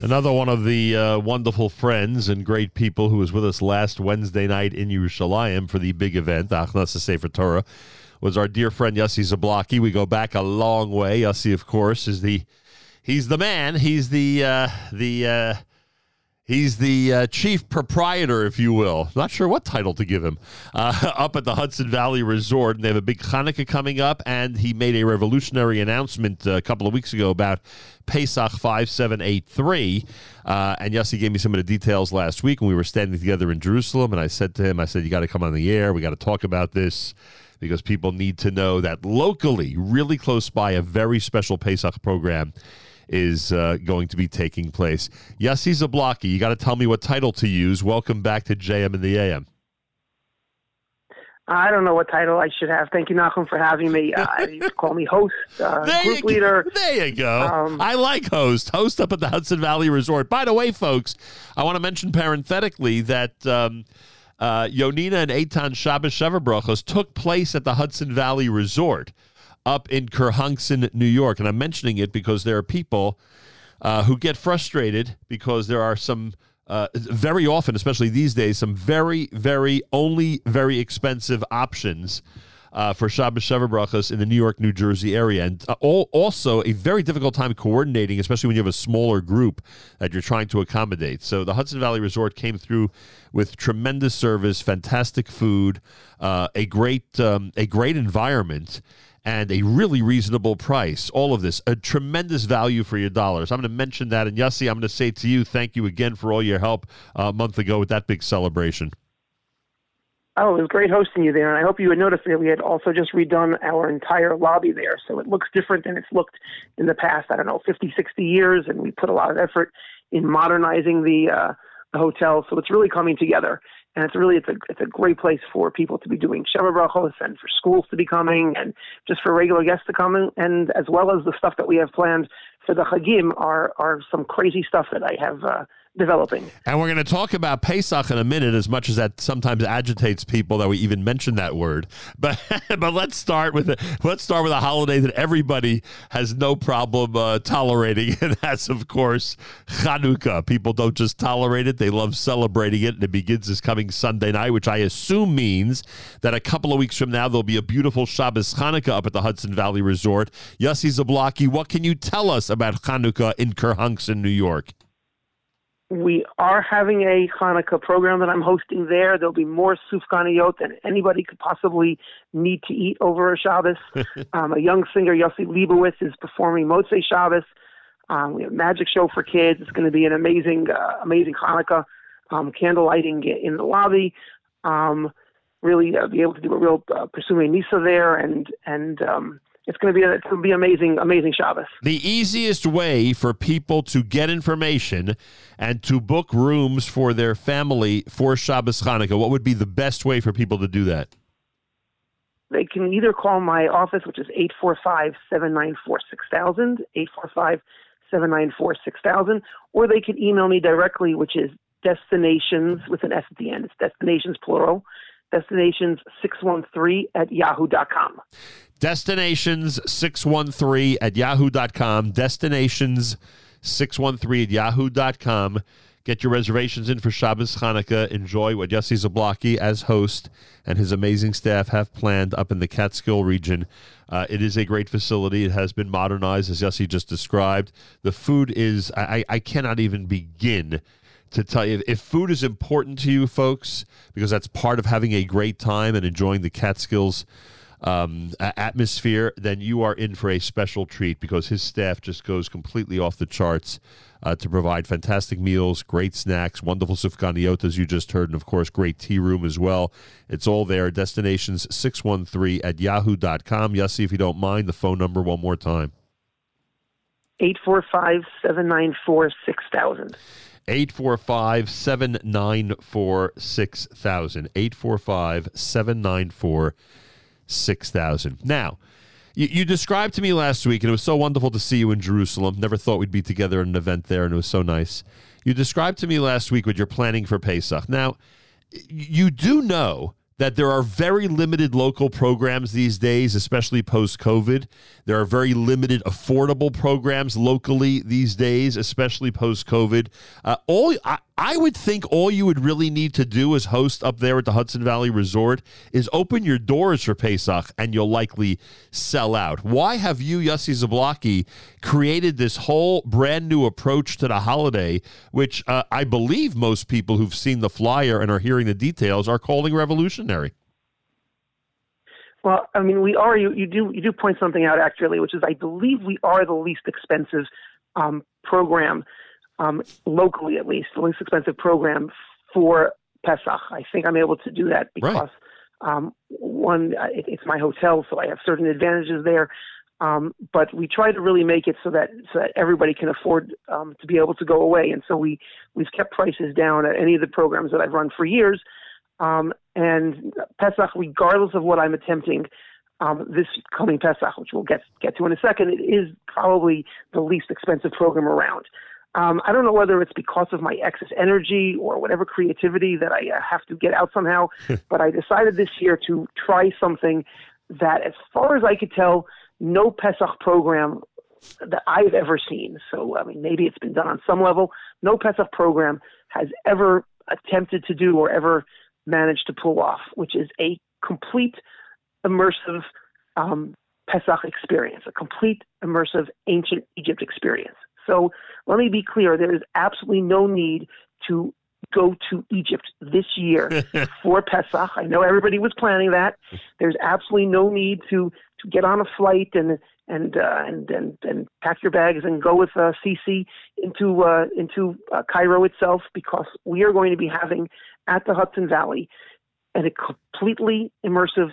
Another one of the uh, wonderful friends and great people who was with us last Wednesday night in Yerushalayim for the big event, Achnas Sefer Torah, was our dear friend Yossi Zablocki. We go back a long way. Yossi, of course, is the he's the man. He's the uh, the uh, He's the uh, chief proprietor, if you will. Not sure what title to give him. Uh, up at the Hudson Valley Resort, and they have a big Hanukkah coming up. And he made a revolutionary announcement uh, a couple of weeks ago about Pesach five seven eight three. Uh, and Yossi gave me some of the details last week when we were standing together in Jerusalem. And I said to him, I said, "You got to come on the air. We got to talk about this." Because people need to know that locally, really close by, a very special Pesach program is uh, going to be taking place. Yossi Zablocki. you got to tell me what title to use. Welcome back to JM in the AM. I don't know what title I should have. Thank you, Nachum, for having me. Uh, you call me host, uh, group leader. There you go. Um, I like host. Host up at the Hudson Valley Resort. By the way, folks, I want to mention parenthetically that um, uh, Yonina and Eitan Shabbos Sheva took place at the Hudson Valley Resort up in Kerhonkson, New York. And I'm mentioning it because there are people uh, who get frustrated because there are some. Uh, very often, especially these days, some very, very, only very expensive options uh, for Shabbos Sheva Brachas in the New York, New Jersey area. And uh, all, also a very difficult time coordinating, especially when you have a smaller group that you're trying to accommodate. So the Hudson Valley Resort came through with tremendous service, fantastic food, uh, a great, um, a great environment and a really reasonable price. All of this, a tremendous value for your dollars. I'm going to mention that. And Yossi, I'm going to say to you, thank you again for all your help uh, a month ago with that big celebration. Oh, it was great hosting you there. And I hope you had noticed that we had also just redone our entire lobby there. So it looks different than it's looked in the past, I don't know, 50, 60 years. And we put a lot of effort in modernizing the, uh, the hotel. So it's really coming together and it's really it's a it's a great place for people to be doing Sheva Brachos and for schools to be coming and just for regular guests to come. In, and as well as the stuff that we have planned for the Chagim are are some crazy stuff that I have uh, developing. And we're going to talk about Pesach in a minute, as much as that sometimes agitates people that we even mention that word. But but let's start with it. Let's start with a holiday that everybody has no problem uh, tolerating, and that's of course Chanukah. People don't just tolerate it; they love celebrating it. And it begins this coming Sunday night, which I assume means that a couple of weeks from now there'll be a beautiful Shabbos Chanukah up at the Hudson Valley Resort. Yossi Zablocki, what can you tell us about Chanukah in Kerhonkson, New York? We are having a Hanukkah program that I'm hosting there. There'll be more sufganiyot than anybody could possibly need to eat over a Shabbos. um, a young singer, Yossi Leibowitz, is performing Motzei Shabbos. Um, we have a magic show for kids. It's going to be an amazing, uh, amazing Hanukkah. Um, candle lighting in the lobby. Um, really uh, be able to do a real uh, pirsumei nisa there, and and um, it's going to be a, it's going to be amazing, amazing Shabbos. The easiest way for people to get information and to book rooms for their family for Shabbos Hanukkah, what would be the best way for people to do that? They can either call my office, which is 845 794 6000, 845 794 6000, or they can email me directly, which is destinations with an S at the end. It's destinations plural, destinations613 at yahoo.com. Destinations613 at yahoo.com. Destinations613 at yahoo.com. Get your reservations in for Shabbos Hanukkah. Enjoy what Yossi Zablocki, as host, and his amazing staff have planned up in the Catskill region. Uh, it is a great facility. It has been modernized, as Yossi just described. The food is, I, I cannot even begin to tell you if food is important to you folks because that's part of having a great time and enjoying the catskills um, atmosphere then you are in for a special treat because his staff just goes completely off the charts uh, to provide fantastic meals great snacks wonderful sufganiyot as you just heard and of course great tea room as well it's all there destinations 613 at yahoo.com yossi if you don't mind the phone number one more time 845 794 6000 845 794 6000. 845 794 6000. Now, you, you, described to me last week, and it was so wonderful to see you in Jerusalem. Never thought we'd be together at an event there, and it was so nice. You described to me last week what you're planning for Pesach. Now, you do know that there are very limited local programs these days, especially post COVID. There are very limited affordable programs locally these days, especially post COVID. Uh, all I, I would think all you would really need to do as host up there at the Hudson Valley Resort is open your doors for Pesach, and you'll likely sell out. Why have you, Yossi Zablocki, created this whole brand new approach to the holiday, which uh, I believe most people who've seen the flyer and are hearing the details are calling revolutionary? Well, I mean, we are. You, you do you do point something out actually, which is I believe we are the least expensive um, program um, locally, at least the least expensive program for Pesach. I think I'm able to do that because right. um, one, it, it's my hotel, so I have certain advantages there. Um, but we try to really make it so that so that everybody can afford um, to be able to go away, and so we we've kept prices down at any of the programs that I've run for years. Um, and Pesach, regardless of what I'm attempting um, this coming Pesach, which we'll get get to in a second, it is probably the least expensive program around. Um, I don't know whether it's because of my excess energy or whatever creativity that I uh, have to get out somehow, but I decided this year to try something that, as far as I could tell, no Pesach program that I've ever seen. So, I mean, maybe it's been done on some level. No Pesach program has ever attempted to do or ever managed to pull off, which is a complete immersive um, Pesach experience, a complete immersive ancient Egypt experience. So let me be clear there is absolutely no need to go to Egypt this year for Pesach. I know everybody was planning that. There's absolutely no need to, to get on a flight and and uh, and, and and pack your bags and go with uh, Sisi into uh, into uh, Cairo itself because we are going to be having at the Hudson Valley and a completely immersive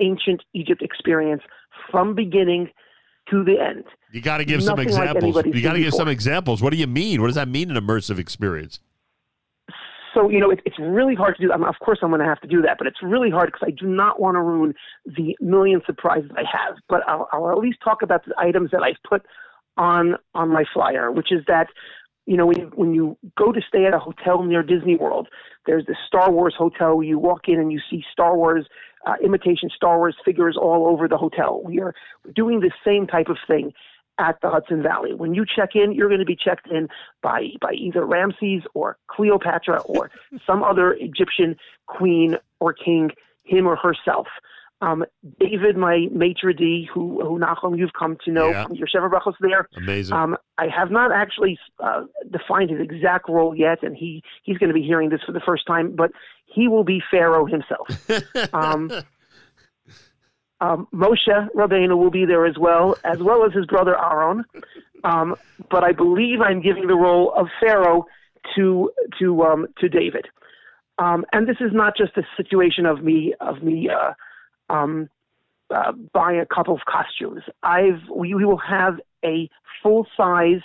ancient Egypt experience from beginning to the end. You got to give Nothing some examples. Like you got to give some examples. What do you mean? What does that mean an immersive experience? So you know, it, it's really hard to do. I mean, of course, I'm going to have to do that, but it's really hard because I do not want to ruin the million surprises I have. But I'll, I'll at least talk about the items that I've put on on my flyer, which is that you know, when you, when you go to stay at a hotel near Disney World, there's this Star Wars hotel. Where you walk in and you see Star Wars, uh, imitation Star Wars figures all over the hotel. We are doing the same type of thing at the Hudson Valley. When you check in, you're going to be checked in by by either Ramses or Cleopatra or some other Egyptian queen or king, him or herself. Um, David, my maitre d, who who Nachum you've come to know yeah. from your Sheva Brachos there. Amazing. Um, I have not actually uh, defined his exact role yet, and he he's going to be hearing this for the first time. But he will be Pharaoh himself. um, um, Moshe Rabbeinu will be there as well, as well as his brother Aaron. Um, but I believe I'm giving the role of Pharaoh to to um, to David. Um, and this is not just a situation of me of me. Uh, um, uh, buy a couple of costumes. I've we, we will have a full size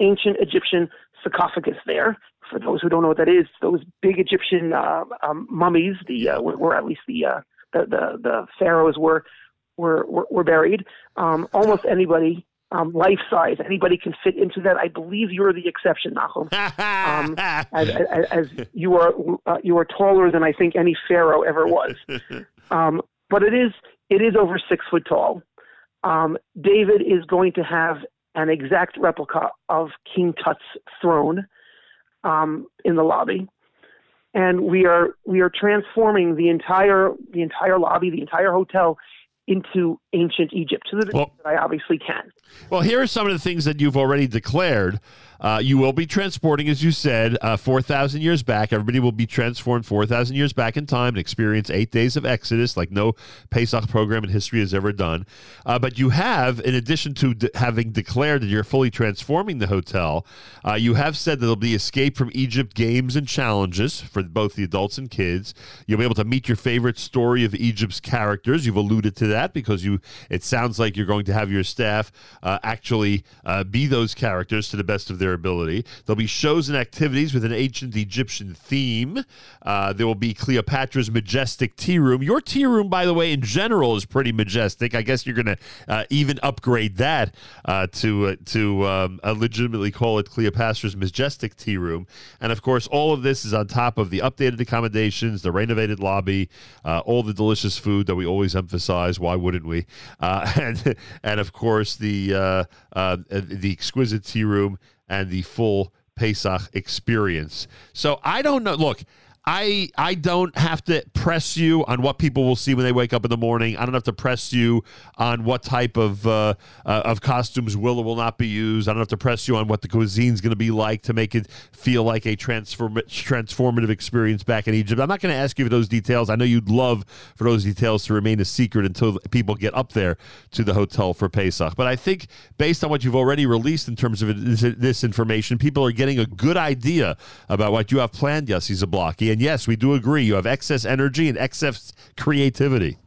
ancient Egyptian sarcophagus there. For those who don't know what that is, those big Egyptian uh, um, mummies, the uh, where at least the, uh, the the the pharaohs were were were, were buried. Um, almost anybody um, life size. Anybody can fit into that. I believe you're the exception, Nachum. Um, as, as, as, you are, uh, you are taller than I think any pharaoh ever was. Um, but it is it is over six foot tall. Um, David is going to have an exact replica of King Tut's throne um, in the lobby, and we are we are transforming the entire the entire lobby, the entire hotel into ancient Egypt to the well, that I obviously can. Well, here are some of the things that you've already declared. Uh, you will be transporting, as you said, uh, 4,000 years back. Everybody will be transformed 4,000 years back in time and experience eight days of Exodus like no Pesach program in history has ever done. Uh, but you have, in addition to de- having declared that you're fully transforming the hotel, uh, you have said that there'll be escape from Egypt games and challenges for both the adults and kids. You'll be able to meet your favorite story of Egypt's characters. You've alluded to that because you it sounds like you're going to have your staff uh, actually uh, be those characters to the best of their their ability. There'll be shows and activities with an ancient Egyptian theme. Uh, there will be Cleopatra's majestic tea room. Your tea room, by the way, in general is pretty majestic. I guess you're going to uh, even upgrade that uh, to uh, to um, legitimately call it Cleopatra's majestic tea room. And of course, all of this is on top of the updated accommodations, the renovated lobby, uh, all the delicious food that we always emphasize. Why wouldn't we? And and of course the uh, uh, the exquisite tea room and the full Pesach experience. So I don't know. Look, I I don't have to press you on what people will see when they wake up in the morning. I don't have to press you on what type of uh, uh, of costumes will or will not be used. I don't have to press you on what the cuisine is going to be like to make it feel like a transform- transformative experience back in Egypt. I'm not going to ask you for those details. I know you'd love for those details to remain a secret until people get up there to the hotel for Pesach. But I think based on what you've already released in terms of this information, people are getting a good idea about what you have planned, Yossi Zablocki and yes, we do agree. You have excess energy and excess creativity.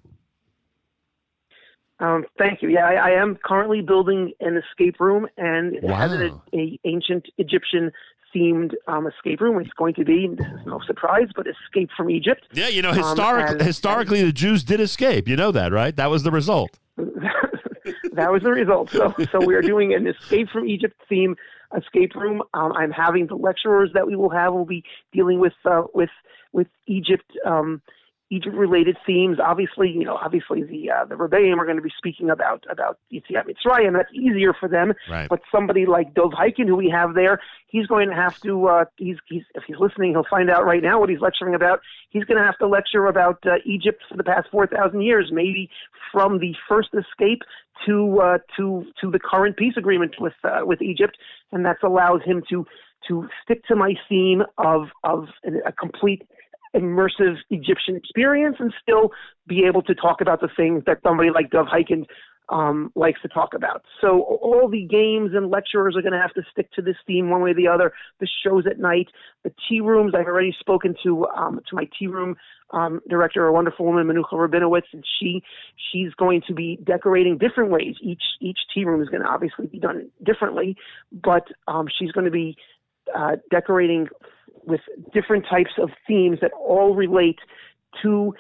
Um, thank you. Yeah, I, I, am currently building an escape room, and it wow. has an a ancient Egyptian themed um, escape room. It's going to be, this is no surprise, but escape from Egypt. Yeah, you know, historic, um, and, historically, and, the Jews did escape. You know that, right? That was the result. that was the result. So, so we are doing an escape from Egypt theme escape room. Um, I'm having the lecturers that we will have will be dealing with uh, with with Egypt. Um, Egypt related themes. Obviously, you know, obviously the uh, the Rebbeim are going to be speaking about about Yetziat Mitzrayim. That's easier for them. Right. But somebody like Dov Hikind, who we have there, he's going to have to. Uh, he's he's if he's listening, he'll find out right now what he's lecturing about. He's going to have to lecture about uh, Egypt for the past four thousand years, maybe from the first escape to uh, to to the current peace agreement with uh, with Egypt, and that allows him to to stick to my theme of of a complete immersive Egyptian experience and still be able to talk about the things that somebody like Dov Hikind um, likes to talk about. So all the games and lecturers are going to have to stick to this theme one way or the other. The shows at night, the tea rooms. I've already spoken to um, to my tea room um, director, a wonderful woman, Manucha Rabinowitz, and she she's going to be decorating different ways. Each each tea room is going to obviously be done differently, but um, she's going to be uh, decorating with different types of themes that all relate to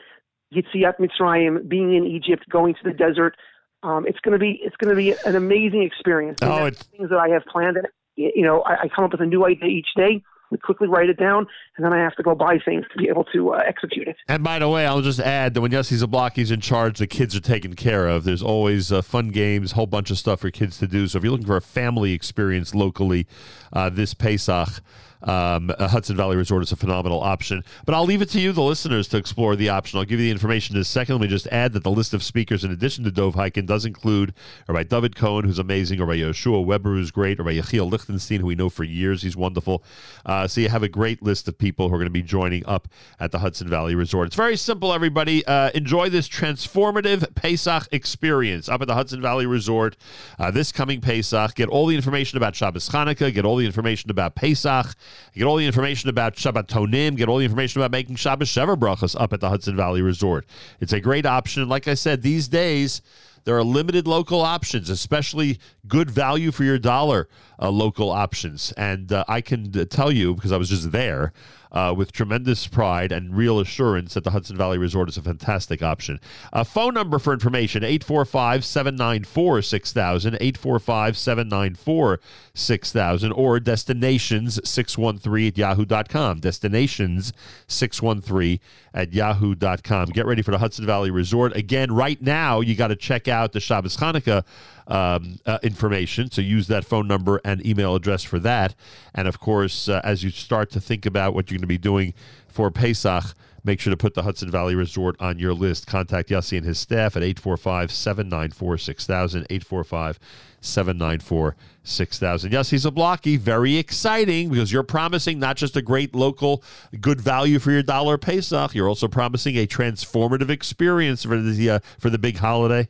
Yetziat Mitzrayim, being in Egypt, going to the desert. Um, it's going to be it's going to be an amazing experience. oh, it's things that I have planned. And you know, I, I come up with a new idea each day. We quickly write it down, and then I have to go buy things to be able to uh, execute it. And by the way, I'll just add that when Yossi Zablocki's in charge, the kids are taken care of. There's always uh, fun games, a whole bunch of stuff for kids to do. So if you're looking for a family experience locally uh, this Pesach, um, Hudson Valley Resort is a phenomenal option. But I'll leave it to you, the listeners, to explore the option. I'll give you the information in a second. Let me just add that the list of speakers, in addition to Dov Hikind, does include Rabbi David Cohen, who's amazing, Rabbi Yeshua Weber, who's great, Rabbi Yechiel Lichtenstein, who we know for years. He's wonderful. Uh, so you have a great list of people who are going to be joining up at the Hudson Valley Resort. It's very simple, everybody. Uh, enjoy this transformative Pesach experience up at the Hudson Valley Resort uh, this coming Pesach. Get all the information about Shabbos Chanukah, get all the information about Pesach. Get all the information about Shabbatonim. Get all the information about making Shabbos Sheva brachas up at the Hudson Valley Resort. It's a great option. Like I said, these days there are limited local options, especially good value for your dollar uh, local options. And uh, I can uh, tell you because I was just there uh, with tremendous pride and real assurance that the Hudson Valley Resort is a fantastic option. A phone number for information 845 794 6000, 845 794 6000, or destinations 613 at yahoo.com. Destinations 613 at yahoo.com. Get ready for the Hudson Valley Resort. Again, right now, you got to check out the Shabbos Hanukkah um, uh, information. So use that phone number and email address for that. And of course, uh, as you start to think about what you're going to be doing for Pesach, make sure to put the Hudson Valley Resort on your list. Contact Yossi and his staff at 845 794 6000. 845 794 6000. Yossi Zablocki, very exciting because you're promising not just a great local good value for your dollar Pesach, you're also promising a transformative experience for the, uh, for the big holiday.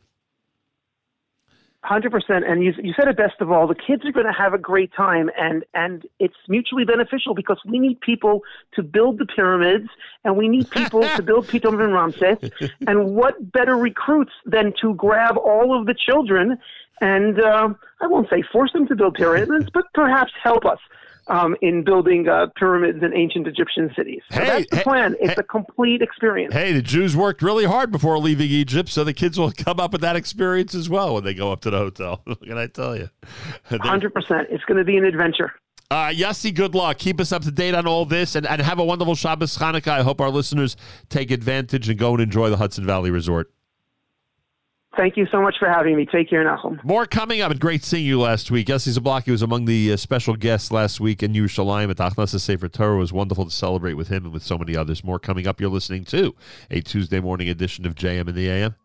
Hundred percent, and you, you said it best of all. The kids are going to have a great time, and and it's mutually beneficial because we need people to build the pyramids, and we need people to build Pitom and Ramses. And what better recruits than to grab all of the children and uh, I won't say force them to build pyramids, but perhaps help us um, in building uh, pyramids in ancient Egyptian cities. So hey, that's the hey, plan. It's hey, a complete experience. Hey, the Jews worked really hard before leaving Egypt, so the kids will come up with that experience as well when they go up to the hotel. what can I tell you? Hundred percent. It's going to be an adventure. Uh, Yossi, good luck. Keep us up to date on all this and, and have a wonderful Shabbos Hanukkah. I hope our listeners take advantage and go and enjoy the Hudson Valley Resort. Thank you so much for having me. Take care, Nachum. More coming up, and great seeing you last week. Yossi Zablocki was among the uh, special guests last week in Yerushalayim at Achnasa Sefer Torah. It was wonderful to celebrate with him and with so many others. More coming up. You're listening to a Tuesday morning edition of JM in the AM.